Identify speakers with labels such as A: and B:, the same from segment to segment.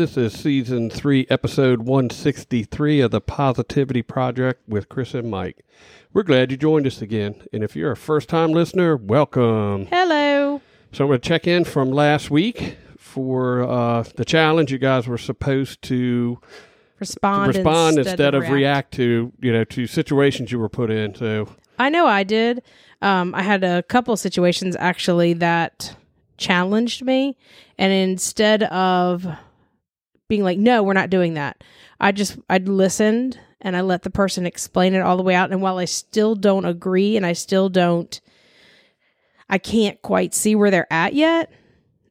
A: This is season three, episode 163 of the Positivity Project with Kris and Mike. We're glad you joined us again. And if you're a first time listener, welcome.
B: Hello.
A: So I'm going to check in from last week for uh, the challenge. You guys were supposed to
B: Respond,
A: respond instead, of
B: react.
A: react to, you know, to situations you were put in. So
B: I know I did. Um, I had a couple situations actually that challenged me, and instead of being like, "No, we're not doing that," I just I listened and I let the person explain it all the way out. And while I still don't agree, and I still don't, I can't quite see where they're at yet.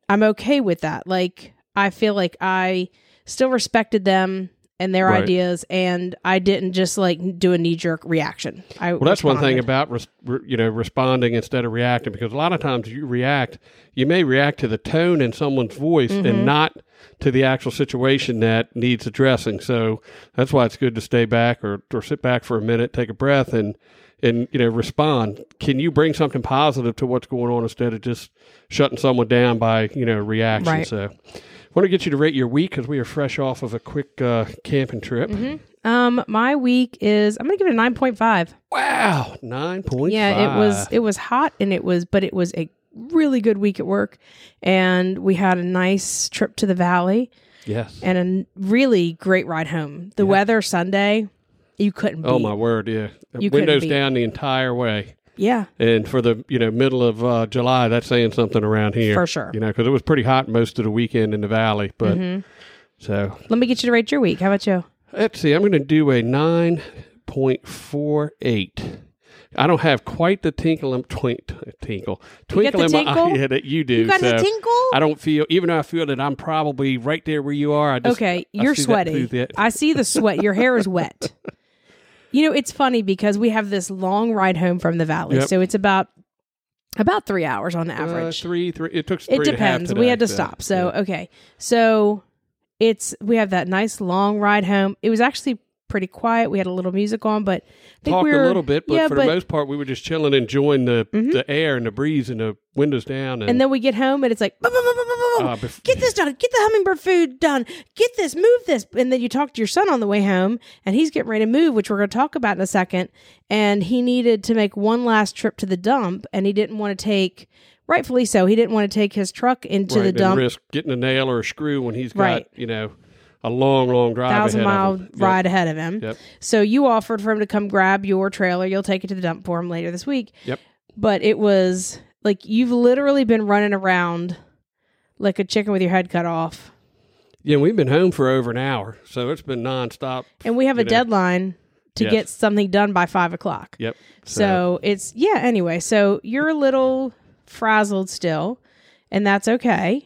B: I'm okay with that. Like I feel like I still respected them and their
A: Right.
B: ideas, and I didn't just like do a knee jerk reaction. I
A: Well, that's one thing about res- re- you know responding instead of reacting because a lot of times you react, you may react to the tone in someone's voice
B: Mm-hmm.
A: and not to the actual situation that needs addressing. So that's why it's good to stay back or or sit back for a minute, take a breath, and and you know respond. Can you bring something positive to what's going on instead of just shutting someone down by you know reaction?
B: Right.
A: So. I want to get you to rate your week because we are fresh off of a quick uh, camping trip.
B: Um, my week is I'm gonna give it a nine point five.
A: Wow, nine point
B: Yeah, it was it was hot and it was, but it was a really good week at work, and we had a nice trip to the valley
A: yes.
B: and a really great ride home. The weather Sunday, you couldn't. Beat.
A: Oh my word! Yeah,
B: You
A: windows down the entire way,
B: Yeah,
A: and for the you know middle of uh, July, that's saying something around here
B: For sure.
A: You know, because it was pretty hot most of the weekend in the valley. But
B: Mm-hmm.
A: so
B: let me get you to rate your week. How about you?
A: let's see. I'm going to do a nine point four eight. I don't have quite the tinkle and twink, tinkle twinkle
B: the
A: in my
B: tinkle?
A: eye yeah, that you do.
B: You got
A: so
B: the tinkle?
A: I don't feel, even though I feel that I'm probably right there where you are. I just,
B: Okay,
A: I
B: you're sweaty. I see the sweat. Your hair is wet. You know, it's funny because we have this long ride home from the valley,
A: Yep.
B: so it's about about three hours on
A: uh,
B: average.
A: three, three. It took. Three
B: it
A: and a half
B: depends. we had to
A: so,
B: stop. So
A: yeah.
B: okay, so it's we have that nice long ride home. It was actually pretty quiet. We had a little music on, but
A: talked
B: we were
A: a little bit, but
B: yeah,
A: for
B: but,
A: the most part, we were just chilling, enjoying the
B: Mhm.
A: the air and the breeze and the windows down. And,
B: and then we get home and it's like, "Boom, boom, boom.
A: Uh, bef-
B: get this done, get the hummingbird food done, get this, move this, and then you talk to your son on the way home, and he's getting ready to move, which we're going to talk about in a second, and he needed to make one last trip to the dump, and he didn't want to take. Rightfully so. He didn't want to take his truck into
A: right,
B: the dump.
A: risk getting a nail or a screw when he's got
B: Right.
A: you know a long, long drive,
B: thousand
A: ahead
B: mile
A: of him. Yep.
B: ride ahead of him.
A: Yep.
B: So you offered for him to come grab your trailer. You'll take it to the dump for him later this week.
A: Yep.
B: But it was like you've literally been running around like a chicken with your head cut off.
A: Yeah, we've been home for over an hour, so it's been nonstop.
B: And we have a
A: know.
B: deadline to
A: Yes.
B: get something done by five o'clock.
A: Yep.
B: So it's yeah, anyway. So you're a little frazzled still, and that's okay.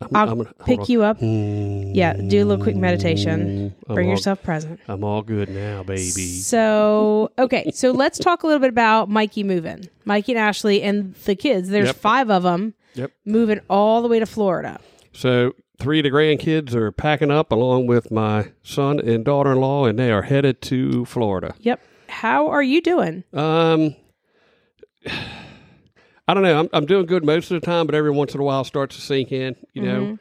A: I'm,
B: I'll
A: gonna,
B: pick you up.
A: Hmm.
B: Yeah, do a little quick meditation.
A: I'm
B: Bring
A: all,
B: yourself present.
A: I'm all good now, baby.
B: So, okay, so let's talk a little bit about Mikey moving. Mikey and Ashley and the kids. There's
A: Yep.
B: five of them
A: Yep.
B: moving all the way to Florida.
A: So three of the grandkids are packing up along with my son and daughter-in-law, and they are headed to Florida.
B: Yep. How are you doing?
A: Um, I don't know. I'm I'm doing good most of the time, but every once in a while it starts to sink in. You know,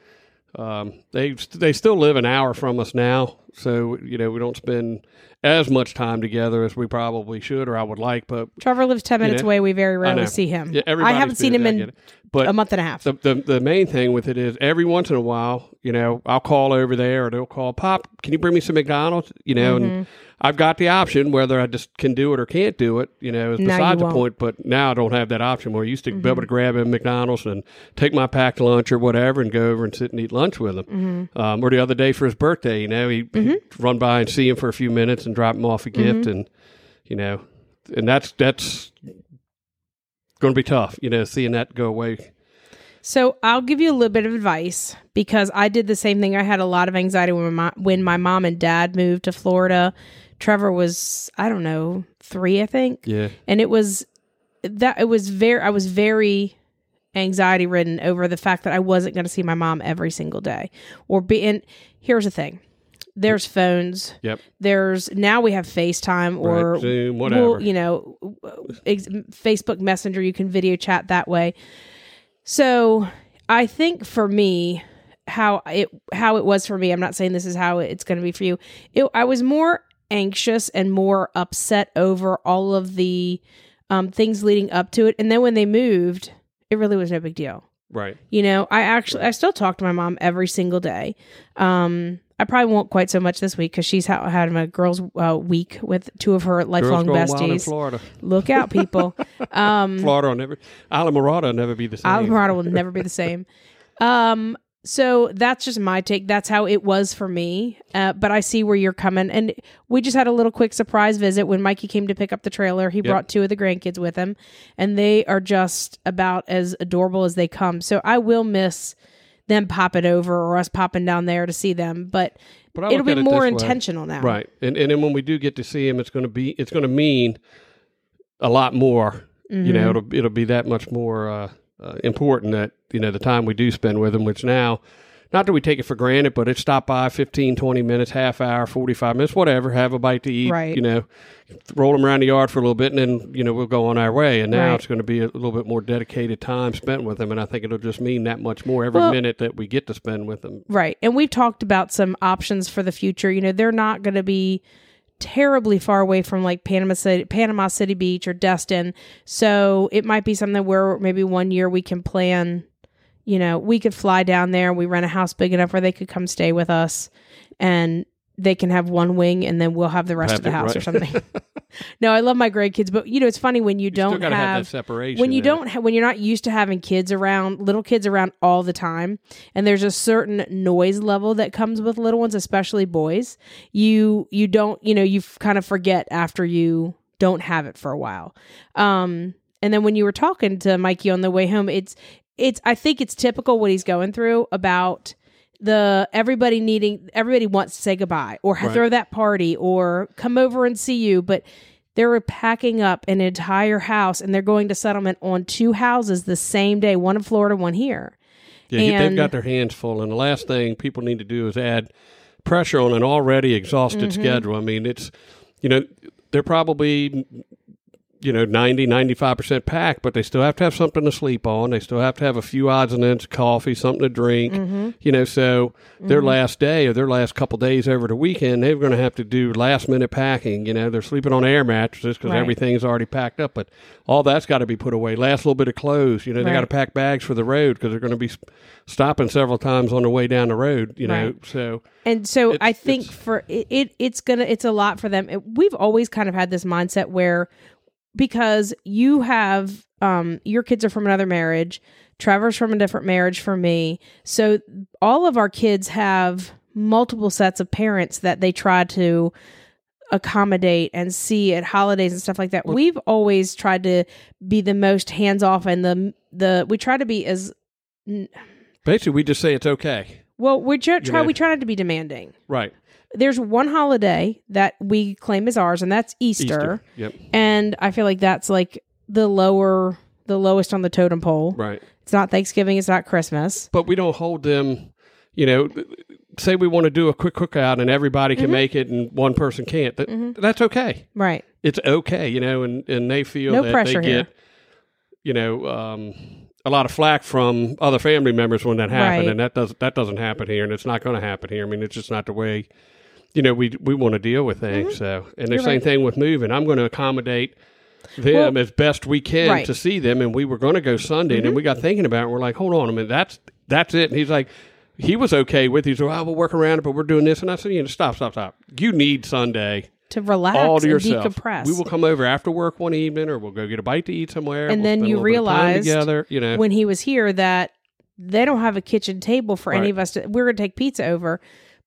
A: um, they they still live an hour from us now, so you know we don't spend as much time together as we probably should or I would like. But
B: Trevor lives 10 minutes
A: know,
B: away. We very rarely see him.
A: yeah,
B: I haven't seen him in.
A: But
B: a month and a half.
A: the, the the main thing with it is every once in a while, you know, I'll call over there or they'll call Pop. Can you bring me some McDonald's? You know,
B: Mm-hmm.
A: and I've got the option whether I just can do it or can't do it. You know, is
B: Now
A: beside the
B: won't. Mm-hmm.
A: point. But now I don't have that option. Where I used to be able to grab a McDonald's and take my packed lunch or whatever and go over and sit and eat lunch with him.
B: Mm-hmm.
A: Um, or the other day for his birthday, you know, he he'd run by and see him for a few minutes and drop him off a gift,
B: Mm-hmm.
A: and you know, and that's that's going to be tough. You know, seeing that go away.
B: So I'll give you a little bit of advice because I did the same thing. I had a lot of anxiety when my when my mom and dad moved to Florida. Trevor was I don't know three, I think,
A: Yeah.
B: and it was that it was very I was very anxiety ridden over the fact that I wasn't going to see my mom every single day or be. And here's the thing: there's phones.
A: Yep.
B: There's now we have FaceTime or
A: Right, Zoom,
B: well,
A: whatever.
B: you know, ex- Facebook Messenger. You can video chat that way. So I think for me, how it how it was for me. I'm not saying this is how it's going to be for you. It, I was more anxious and more upset over all of the um, things leading up to it, and then when they moved, it really was no big deal.
A: right.
B: You know, I actually I still talk to my mom every single day. Um, I probably won't quite so much this week because she's ha- had a girls' uh, week with two of her lifelong
A: going wild in
B: besties.
A: Florida.
B: Look out, people! Um,
A: Florida will never. Islamorada will never be the same.
B: Alvarado will never be the same. Um, so that's just my take. That's how it was for me. Uh, but I see where you're coming. And we just had a little quick surprise visit when Mikey came to pick up the trailer. He brought two of the grandkids with him, and they are just about as adorable as they come. So I will miss them popping over or us popping down there to see them. But,
A: But
B: it'll be
A: it
B: more
A: this way.
B: intentional now.
A: Right. And and then when we do get to see him, it's going to be it's going to mean a lot more. You
B: Mm-hmm.
A: know, it'll it'll be that much more uh, uh, important that you know the time we do spend with him, which now. Not that we take it for granted, but it's stop by 15, 20 minutes, half hour, 45 minutes, whatever, have a bite to eat,
B: Right.
A: you know, roll them around the yard for a little bit, and then, you know, we'll go on our way. And now
B: Right.
A: it's going to be a little bit more dedicated time spent with them. And I think it'll just mean that much more every
B: Well-
A: minute that we get to spend with them.
B: Right. And we've talked about some options for the future. You know, they're not going to be terribly far away from like Panama City, Panama City Beach or Destin. So it might be something where maybe one year we can plan, you know, we could fly down there. We rent a house big enough where they could come stay with us and they can have one wing and then we'll have the rest
A: Have
B: of the house or something. no, I love my grandkids, but you know, it's funny when you,
A: Still
B: don't
A: have,
B: have
A: that separation.
B: when you
A: there.
B: don't ha- when you're not used to having kids around little kids around all the time and there's a certain noise level that comes with little ones especially boys you you don't you know you f- kind of forget after you don't have it for a while um and then when you were talking to mikey on the way home it's it's i think it's typical what he's going through about the everybody needing everybody wants to say goodbye or
A: Right.
B: throw that party or come over and see you but they're packing up an entire house and they're going to settlement on two houses the same day one in florida one here
A: Yeah, you- they've got their hands full. And the last thing people need to do is add pressure on an already exhausted
B: Mm-hmm.
A: schedule. I mean, it's, you know, they're probably, you know, 90, 95% packed, but they still have to have something to sleep on. They still have to have a few odds and ends of coffee, something to drink,
B: Mm-hmm.
A: you know, so their last day or their last couple days over the weekend, they're going to have to do last minute packing. You know, they're sleeping on air mattresses because
B: Right.
A: everything's already packed up, but all that's got to be put away. Last little bit of clothes, you know, they
B: Right.
A: got to pack bags for the road because they're going to be stopping several times on the way down the road, you know,
B: Right.
A: so
B: and so i think for it, it it's gonna it's a lot for them It- we've always kind of had this mindset where because you have um your kids are from another marriage. Trevor's from a different marriage for me. So all of our kids have multiple sets of parents that they try to accommodate and see at holidays and stuff like that. We've always tried to be the most hands off and the the we try to be as
A: basically we just say it's okay.
B: well we try, try we try not to be demanding.
A: Right.
B: There's one holiday that we claim as ours and that's Easter,
A: Easter. Yep.
B: and I feel like that's like the lower the lowest on the totem pole.
A: Right.
B: It's not Thanksgiving, it's not Christmas.
A: But we don't hold them, you know, say we want to do a quick cookout and everybody
B: Mm-hmm.
A: can make it and one person can't. That, That's okay.
B: Right.
A: It's okay, you know, and, and they feel
B: No
A: that
B: pressure
A: they
B: here.
A: get, you know, um, a lot of flack from other family members when that happened,
B: Right.
A: and that does that doesn't happen here, and it's not going to happen here. I mean, it's just not the way, you know, we we want to deal with things. So, and the
B: Mm-hmm. You're
A: same
B: right.
A: thing with moving. I'm going to accommodate them
B: Well-
A: as best we can
B: Right. Mm-hmm.
A: to see them, and we were going to go Sunday, and then we got thinking about it. And we're like, hold on a minute, that's that's it. And he's like. He was okay with it. He said, well, we'll work around it, but we're doing this. And I said, you know, stop, stop, stop. You need Sunday
B: To relax
A: all to
B: and
A: yourself.
B: decompress.
A: We will come over after work one evening, or we'll go get a bite to eat somewhere.
B: and
A: We'll
B: then you
A: little bit of time
B: realized
A: together. You know,
B: when he was here that they don't have a kitchen table for any of us to we're gonna take pizza over.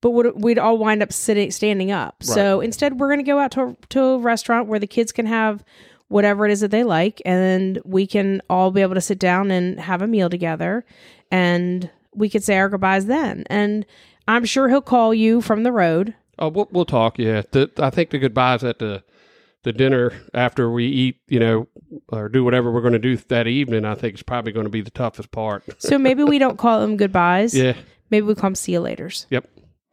B: But we'd all wind up sitting, standing up. So instead, we're going to go out to to a restaurant where the kids can have whatever it is that they like, and we can all be able to sit down and have a meal together, and we could say our goodbyes then. And I'm sure he'll call you from the road.
A: Oh, we'll, we'll talk. Yeah, the, I think the goodbyes at the the dinner after we eat, you know, or do whatever we're going to do that evening. I think is probably going to be the toughest part.
B: So maybe we don't call them goodbyes.
A: yeah.
B: Maybe we call them see you laters.
A: Yep.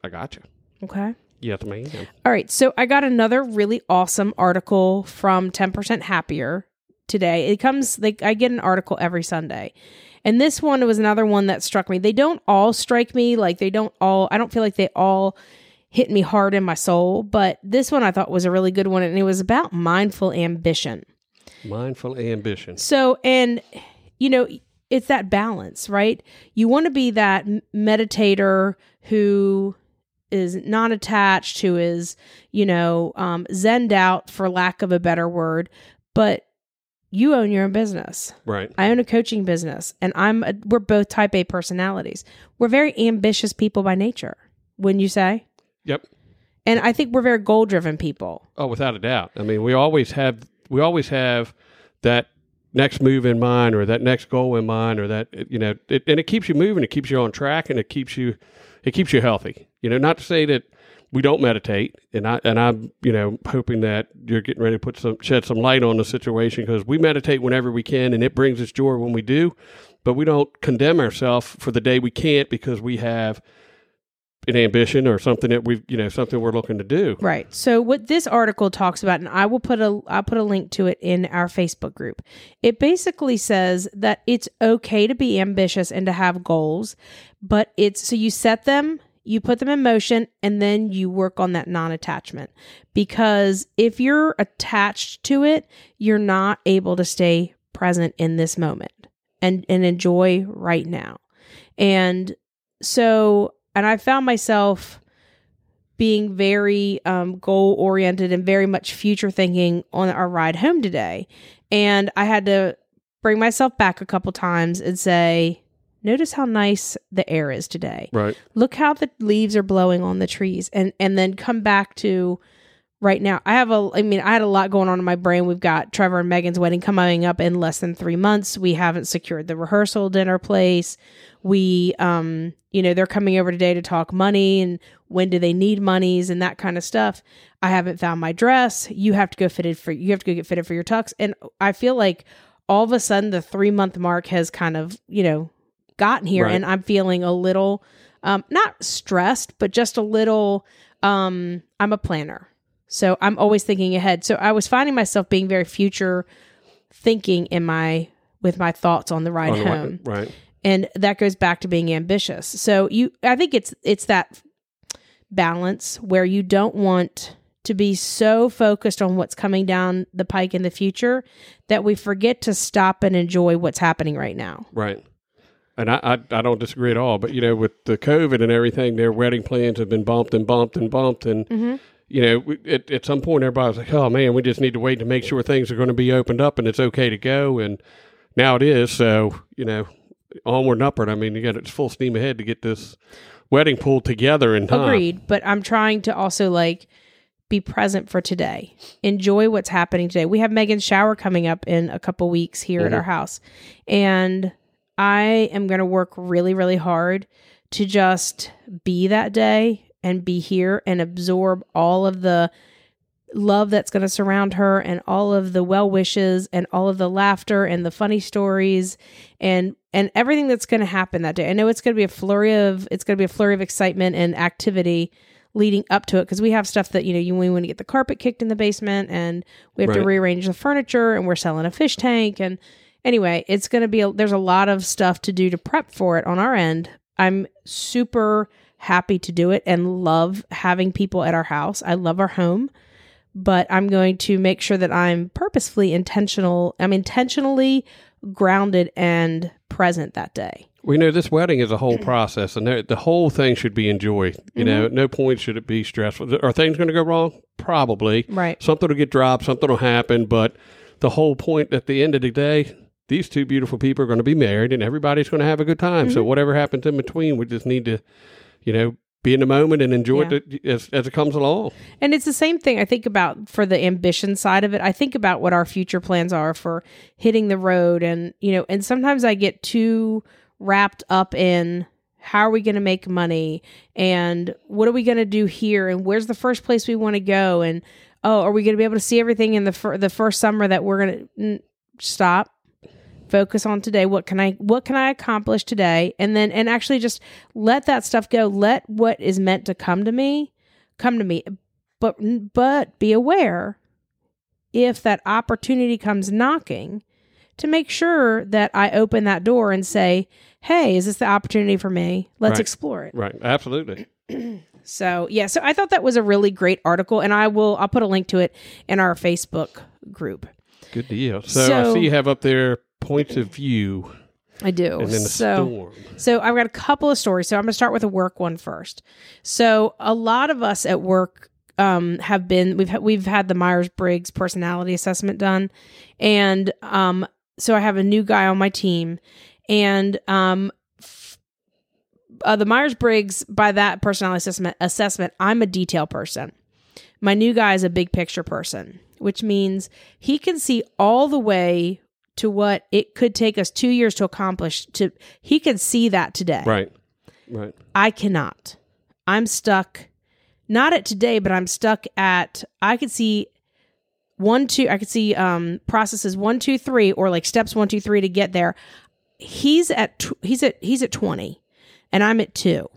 A: I got you.
B: Okay.
A: Yes, ma'am.
B: All right. So I got another really awesome article from 10% Happier today. It comes, like, I get an article every Sunday. And this one was another one that struck me. They don't all strike me. Like, they don't all, I don't feel like they all hit me hard in my soul. But this one I thought was a really good one. And it was about mindful ambition.
A: Mindful ambition.
B: So, and, you know, it's that balance, right? You want to be that meditator who is not attached, who is, you know, um, zened out, for lack of a better word, but you own your own business.
A: Right.
B: I own a coaching business, and I'm a, we're both type A personalities. We're very ambitious people by nature, wouldn't you say?
A: Yep.
B: And I think we're very goal driven people.
A: Oh, without a doubt. I mean, we always have we always have that next move in mind, or that next goal in mind, or that you know, it, and it keeps you moving. It keeps you on track, and it keeps you it keeps you healthy. You know, not to say that we don't meditate, and I and I'm you know hoping that you're getting ready to put some shed some light on the situation because we meditate whenever we can, and it brings us joy when we do, but we don't condemn ourselves for the day we can't because we have an ambition or something that we've you know something we're looking to do.
B: Right. So what this article talks about, and I will put a I'll put a link to it in our Facebook group. It basically says that it's okay to be ambitious and to have goals, but it's so you set them, you put them in motion, and then you work on that non-attachment. Because if you're attached to it, you're not able to stay present in this moment and and enjoy right now. And so and I found myself being very um, goal oriented and very much future thinking on our ride home today. And I had to bring myself back a couple times and say, notice how nice the air is today.
A: Right.
B: Look how the leaves are blowing on the trees. And and then come back to right now. I have a I mean, I had a lot going on in my brain. We've got Trevor and Megan's wedding coming up in less than three months. We haven't secured the rehearsal dinner place. We um, you know, they're coming over today to talk money and when do they need monies and that kind of stuff. I haven't found my dress. You have to go fitted for you have to go get fitted for your tux. And I feel like all of a sudden the three month mark has kind of, you know, gotten here
A: Right.
B: and I'm feeling a little um not stressed, but just a little um I'm a planner. So I'm always thinking ahead. So I was finding myself being very future thinking in my with my thoughts on the ride
A: On the way-
B: home.
A: right.
B: And that goes back to being ambitious. So you I think it's it's that balance where you don't want to be so focused on what's coming down the pike in the future that we forget to stop and enjoy what's happening right now.
A: Right. And I, I, I don't disagree at all. But, you know, with the COVID and everything, their wedding plans have been bumped and bumped and bumped. And,
B: Mm-hmm.
A: You know, we- at, at some point, everybody was like, oh, man, we just need to wait to make sure things are going to be opened up and it's okay to go. And now it is. So, you know, onward and upward. I mean, you got it's full steam ahead to get this wedding pulled together in time.
B: Agreed. But I'm trying to also like be present for today. Enjoy what's happening today. We have Megan's shower coming up in a couple weeks here at our mm-hmm. house. And I am going to work really, really hard to just be that day and be here and absorb all of the love that's going to surround her and all of the well wishes and all of the laughter and the funny stories and and everything that's going to happen that day. I know it's going to be a flurry of it's going to be a flurry of excitement and activity leading up to it because we have stuff that you know you we want to get the carpet kicked in the basement and we have to rearrange the furniture and we're selling a fish tank and anyway it's going to be a, there's a lot of stuff to do to prep for it on our end i'm super happy to do it and love having people at our house i love our home but i'm going to make sure that i'm purposefully intentional i'm intentionally grounded and present that day
A: We know this wedding is a whole process, and the whole thing should be enjoyed. You know,
B: Mm-hmm.
A: at no point should it be stressful. Are things going to go wrong? Probably.
B: right
A: Something will get dropped, something will happen, but the whole point at the end of the day, these two beautiful people are going to be married, and everybody's going to have a good time. So
B: Mm-hmm.
A: whatever happens in between, we just need to, you know, be in the moment and enjoy
B: Yeah.
A: it as, as it comes along.
B: And it's the same thing I think about for the ambition side of it. I think about what our future plans are for hitting the road and, you know, and sometimes I get too wrapped up in how are we going to make money and what are we going to do here and where's the first place we want to go and oh, are we going to be able to see everything in the fir- the first summer that we're going to stop focus on today what can i what can i accomplish today and then and actually just let that stuff go let what is meant to come to me come to me but but be aware if that opportunity comes knocking to make sure that i open that door and say hey is this the opportunity for me let's
A: Right.
B: explore it
A: Right. Absolutely.
B: so yeah so i thought that was a really great article and i will i'll put a link to it in our facebook group
A: Good deal. So, I see you have up there points of view
B: i do
A: and then the
B: so
A: storm.
B: So I've got a couple of stories. So I'm going to start with a work one first. So a lot of us at work um, have been we've ha- we've had the Myers Briggs personality assessment done, and um, so I have a new guy on my team, and um, f- uh, the Myers Briggs by that personality assessment assessment, I'm a detail person. My new guy is a big picture person, which means he can see all the way to what it could take us two years to accomplish. To he can see that today.
A: Right. Right.
B: I cannot. I'm stuck, not at today, but I'm stuck at. I could see one, two. I could see um processes one, two, three, or like steps one, two, three to get there. He's at tw- he's at he's at twenty, and I'm at two.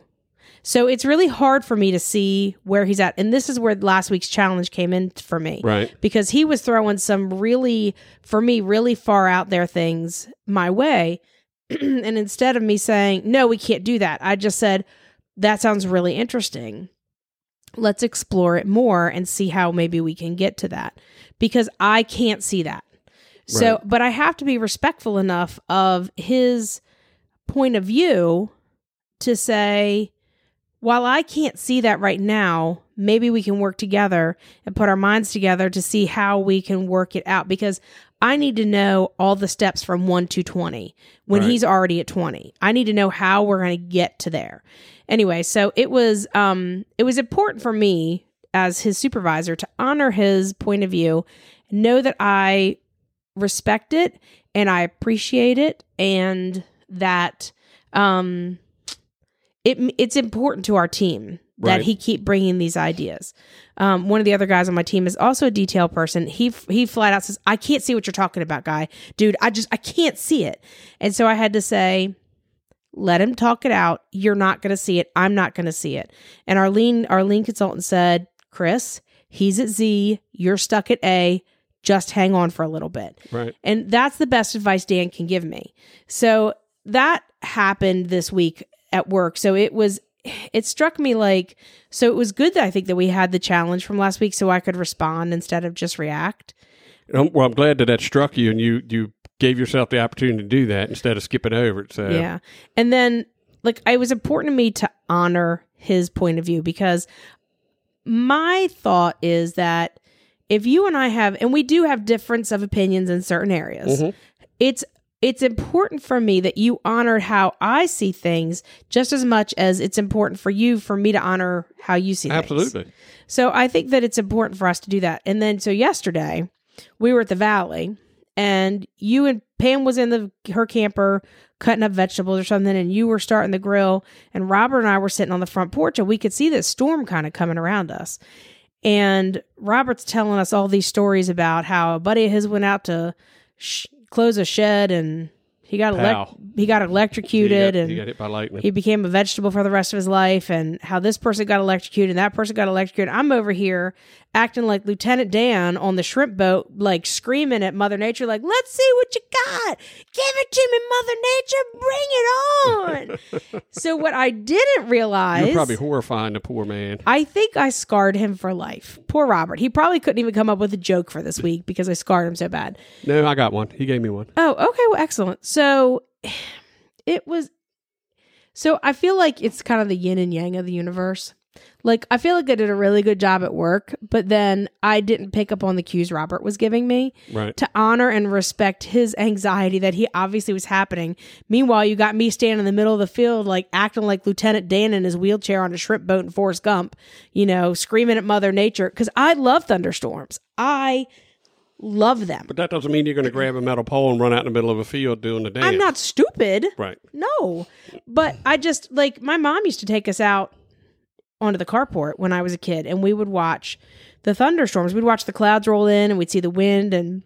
B: So it's really hard for me to see where he's at, and this is where last week's challenge came in for me
A: Right.
B: because he was throwing some really, for me, really far out there things my way. and instead of me saying, no, we can't do that, I just said, that sounds really interesting. Let's explore it more and see how maybe we can get to that because I can't see that. So,
A: Right.
B: but I have to be respectful enough of his point of view to say, while I can't see that right now, maybe we can work together and put our minds together to see how we can work it out because I need to know all the steps from 1 to 20 when
A: Right.
B: he's already at 20. I need to know how we're going to get to there. Anyway, so it was um it was important for me as his supervisor to honor his point of view, know that I respect it and I appreciate it and that um it it's important to our team that
A: Right.
B: he keep bringing these ideas. Um, one of the other guys on my team is also a detail person. He he flat out says, "I can't see what you're talking about, guy, dude. I just I can't see it." And so I had to say, "Let him talk it out. You're not going to see it. I'm not going to see it." And our lean our lean consultant said, "Kris, he's at Z. You're stuck at A. Just hang on for a little bit."
A: Right.
B: And that's the best advice Dan can give me. So that happened this week at work. So it was it struck me like so it was good that I think that we had the challenge from last week so I could respond instead of just react.
A: Um, well, I'm glad that that struck you and you you gave yourself the opportunity to do that instead of skipping over it. So
B: Yeah. And then like it was important to me to honor his point of view because my thought is that if you and I have and we do have difference of opinions in certain areas.
A: Mhm.
B: It's it's important for me that you honor how I see things just as much as it's important for you for me to honor how you see things.
A: absolutely.
B: So I think that it's important for us to do that. And then so yesterday we were at the valley and you and Pam was in the her camper cutting up vegetables or something and you were starting the grill and Robert and I were sitting on the front porch and we could see this storm kind of coming around us. And Robert's telling us all these stories about how a buddy of his went out to sh- close a shed and he got elec-
A: Pow.
B: he got electrocuted
A: he got,
B: and
A: he got hit by lightning.
B: he became a vegetable for the rest of his life and how this person got electrocuted and that person got electrocuted. I'm over here acting like Lieutenant Dan on the shrimp boat, like screaming at Mother Nature, like, let's see what you got. Give it to me, Mother Nature. Bring it on. so what I didn't realize
A: You're probably horrifying the poor man.
B: I think I scarred him for life. Poor Robert. He probably couldn't even come up with a joke for this week because I scarred him so bad.
A: No, I got one. He gave me one.
B: Oh, okay. Well, excellent. So it was. So I feel like it's kind of the yin and yang of the universe. Like I feel like I did a really good job at work, but then I didn't pick up on the cues Robert was giving me
A: Right.
B: to honor and respect his anxiety that he obviously was happening. Meanwhile, you got me standing in the middle of the field, like acting like Lieutenant Dan in his wheelchair on a shrimp boat in Forrest Gump, you know, screaming at Mother Nature. Because I love thunderstorms. I love them.
A: But that doesn't mean you're going to grab a metal pole and run out in the middle of a field doing the dance.
B: I'm not stupid.
A: Right.
B: No. But I just like my mom used to take us out onto the carport when I was a kid and we would watch the thunderstorms. We'd watch the clouds roll in and we'd see the wind and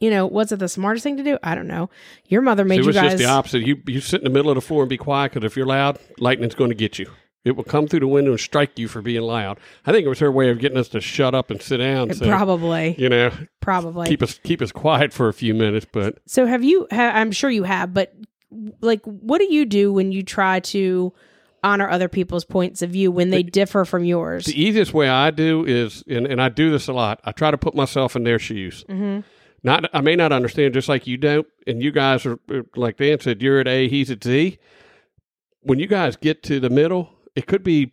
B: you know, was it the smartest thing to do? I don't know. Your mother made
A: it
B: you
A: was just the opposite. You you sit in the middle of the floor and be quiet because if you're loud, lightning's going to get you. It will come through the window and strike you for being loud. I think it was her way of getting us to shut up and sit down. So,
B: probably
A: you know,
B: probably.
A: keep us keep us quiet for a few minutes. But
B: so have you ha- I'm sure you have, but like what do you do when you try to honor other people's points of view when they differ from yours?
A: the easiest way I do is, and, and I do this a lot. I try to put myself in their shoes.
B: Mm-hmm.
A: Not, I may not understand, just like you don't, and you guys are are- like Dan said. You're at A, he's at Z. When you guys get to the middle, it could be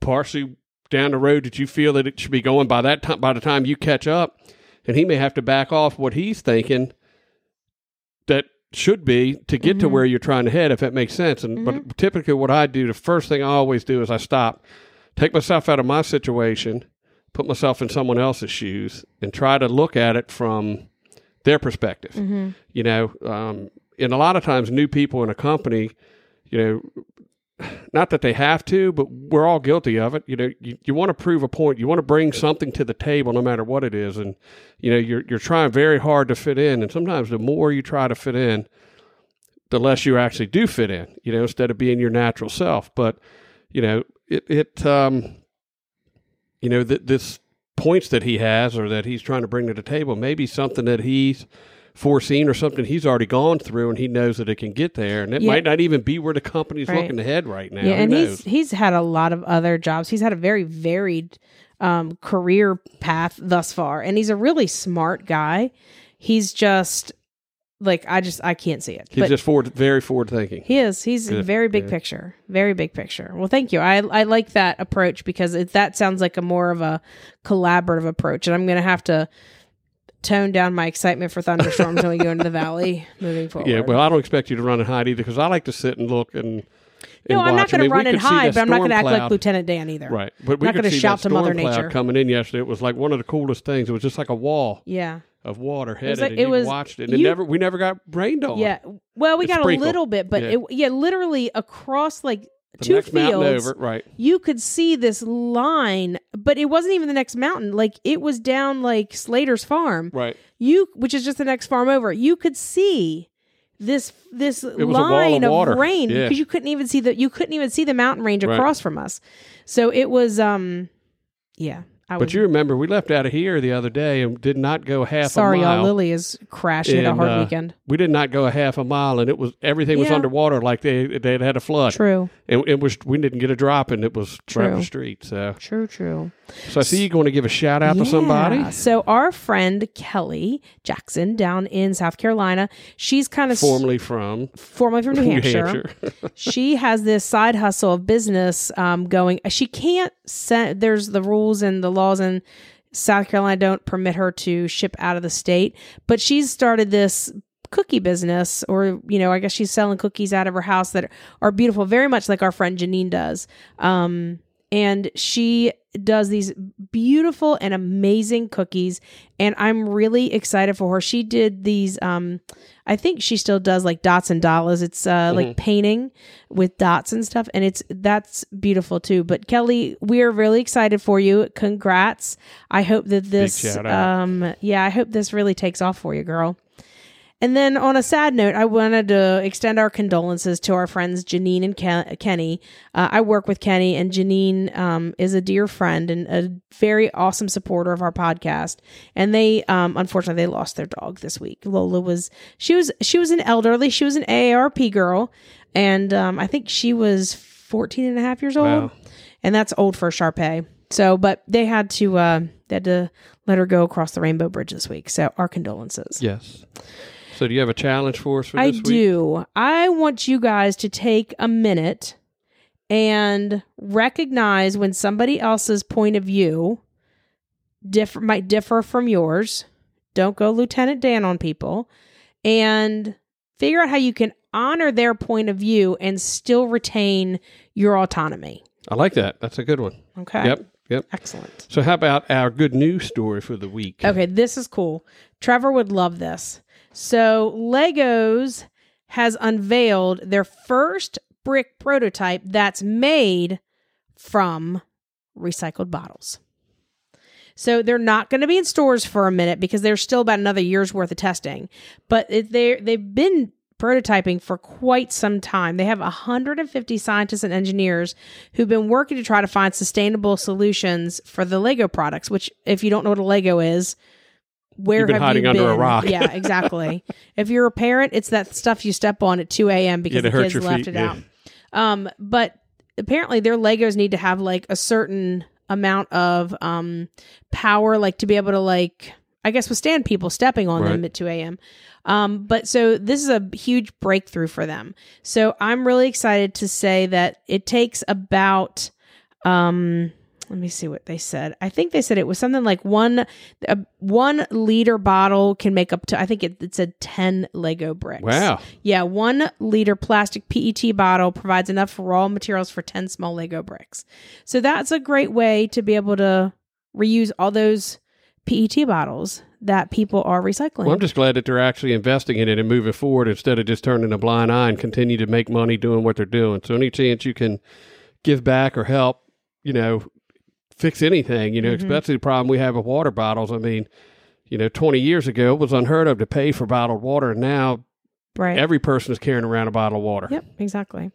A: partially down the road that you feel that it should be going by that time. By the time you catch up, and he may have to back off what he's thinking that should be to get to
B: Mhm.
A: where you're trying to head, if that makes sense. And but typically, what I do, the first thing I always do is I stop, take myself out of my situation, put myself in someone else's shoes, and try to look at it from their perspective.
B: Mm-hmm.
A: You know, um, and a lot of times, new people in a company, you know, not that they have to, but we're all guilty of it. You know, you, you want to prove a point. You want to bring something to the table, no matter what it is. And you know, you're you're trying very hard to fit in. And sometimes, the more you try to fit in, the less you actually do fit in. You know, instead of being your natural self. But you know, it it um, you know, th- this points that he has or that he's trying to bring to the table, maybe something that he's foreseen or something he's already gone through and he knows that it can get there and it
B: Yeah.
A: might not even be where the company's
B: Right.
A: looking ahead right now
B: Yeah,
A: Who
B: and
A: knows?
B: he's he's had a lot of other jobs. He's had a very varied um, career path thus far, and he's a really smart guy. He's just like I just I can't see it,
A: he's
B: but
A: just forward very forward thinking
B: he is. He's
A: Yeah,
B: very big
A: yeah.
B: picture, very big picture. Well, thank you. I I like that approach because it, that sounds like a more of a collaborative approach, and I'm going to have to tone down my excitement for thunderstorms when we go into the valley moving forward.
A: yeah well i don't expect you to run and hide either because i like to sit and look and, and
B: no, I'm not
A: watch.
B: Going to
A: mean, we
B: run and hide, but I'm not going to act like Lieutenant Dan either.
A: right but we
B: Not gonna
A: see
B: shout to Mother Nature.
A: coming in yesterday it was like one of the coolest things it was just like a wall
B: Yeah.
A: of water
B: was
A: headed
B: like-
A: and
B: it
A: you
B: was-
A: watched it and it never we never got rained on
B: Yeah. Well, we
A: It's
B: got
A: sprinkled.
B: a little bit, but
A: Yeah.
B: it, yeah, literally across like
A: the
B: two
A: next mountain
B: fields,
A: over right
B: you could see this line, but it wasn't even the next mountain. Like it was down like Slater's farm.
A: right
B: You, which is just the next farm over. You could see this this
A: was a wall
B: line
A: of
B: of, rain
A: Yeah.
B: because you couldn't even see the you couldn't even see the mountain range
A: Right.
B: across from us. So it was um yeah. I
A: but
B: was
A: you remember we left out of here the other day and did not go half
B: sorry,
A: a mile
B: y'all. Lily is crashing at a hard
A: uh,
B: weekend.
A: we did not go a half a mile and it was everything was underwater like they they had had a flood
B: True,
A: and it was we didn't get a drop and it was right up the street so
B: true, true.
A: So i see you going to give a shout out to somebody
B: So our friend Kelly Jackson down in South Carolina, she's kind of
A: formerly from
B: formerly from New
A: New
B: Hampshire.
A: Hampshire.
B: she has this side hustle of business um, going. She can't send. There's the rules and the laws in South Carolina don't permit her to ship out of the state, but she's started this cookie business or you know i guess she's selling cookies out of her house that are beautiful very much like our friend janine does um and she does these beautiful and amazing cookies and i'm really excited for her. She did these um i think she still does like dots and dollars. It's uh like painting with dots and stuff and it's that's beautiful too. But kelly we're really excited for you. Congrats. I hope that this um yeah i hope this really takes off for you girl and then on a sad note, I wanted to extend our condolences to our friends Janine and Ken- Kenny. Uh, I work with Kenny, and Janine um, is a dear friend and a very awesome supporter of our podcast. And they, um, unfortunately, they lost their dog this week. Lola was she was she was an elderly, she was an AARP girl, and um, I think she was 14 and a half years old,
A: Wow.
B: and that's old for a Sharpei. So, but they had to uh, they had to let her go across the Rainbow Bridge this week. So, our condolences.
A: yes so do you have a challenge for us for
B: I
A: this week
B: do. I want you guys to take a minute and recognize when somebody else's point of view differ might differ from yours. Don't go Lieutenant Dan on people and figure out how you can honor their point of view and still retain your autonomy.
A: I like that. That's a good one.
B: Okay.
A: Yep. Yep.
B: Excellent.
A: So, how about our good news story for the week?
B: Okay, this is cool. Trevor would love this. So, Legos has unveiled their first brick prototype that's made from recycled bottles. So they're not going to be in stores for a minute because there's still about another year's worth of testing. But they they've been prototyping for quite some time. They have 150 scientists and engineers who've been working to try to find sustainable solutions for the Lego products. Which, if you don't know what a Lego is, where
A: You've been
B: have
A: hiding
B: you
A: under a
B: been?
A: rock.
B: yeah, exactly. if you're a parent, it's that stuff you step on at 2 a.m. because
A: Yeah, to
B: the
A: hurt
B: kids
A: your
B: left
A: feet,
B: it
A: yeah.
B: out. Um, but apparently their Legos need to have like a certain amount of um power, like to be able to like I guess withstand people stepping on them
A: Right.
B: at 2 a.m. Um, but so this is a huge breakthrough for them. So I'm really excited to say that it takes about um let me see what they said. I think they said it was something like one a one liter bottle can make up to I think it, it said 10 Lego bricks.
A: Wow.
B: Yeah, one liter plastic PET bottle provides enough raw materials for 10 small Lego bricks. So that's a great way to be able to reuse all those PET bottles that people are recycling.
A: Well, I'm just glad that they're actually investing in it and moving forward instead of just turning a blind eye and continue to make money doing what they're doing. So, any chance you can give back or help, you know, fix anything, you know,
B: Mhm.
A: especially the problem we have with water bottles. I mean, you know, 20 years ago it was unheard of to pay for bottled water, and now
B: right.
A: every person is carrying around a bottle of water.
B: Yep, exactly.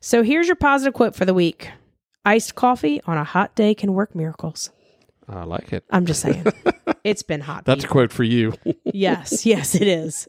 B: So here's your positive quote for the week. Iced coffee on a hot day can work miracles.
A: I like it.
B: I'm just saying. it's been hot.
A: That's a quote for you.
B: yes, yes, it is.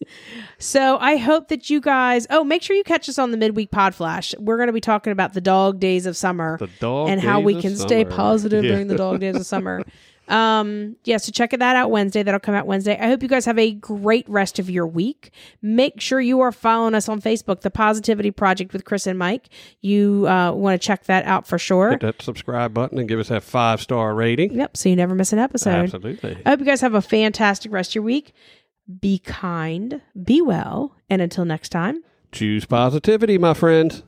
B: So I hope that you guys. Oh, make sure you catch us on the midweek pod flash. We're going to be talking about the dog days of summer
A: the dog
B: and how we can stay positive
A: Yeah.
B: during the dog days of summer. Um, yeah, so check that out Wednesday. That'll come out Wednesday. I hope you guys have a great rest of your week. Make sure you are following us on Facebook, The Positivity Project with Kris and Mike. You uh, want to check that out for sure.
A: Hit that subscribe button and give us that five star rating.
B: Yep, so you never miss an episode.
A: Absolutely.
B: I hope you guys have a fantastic rest of your week. Be kind, be well, and until next time.
A: Choose positivity, my friends.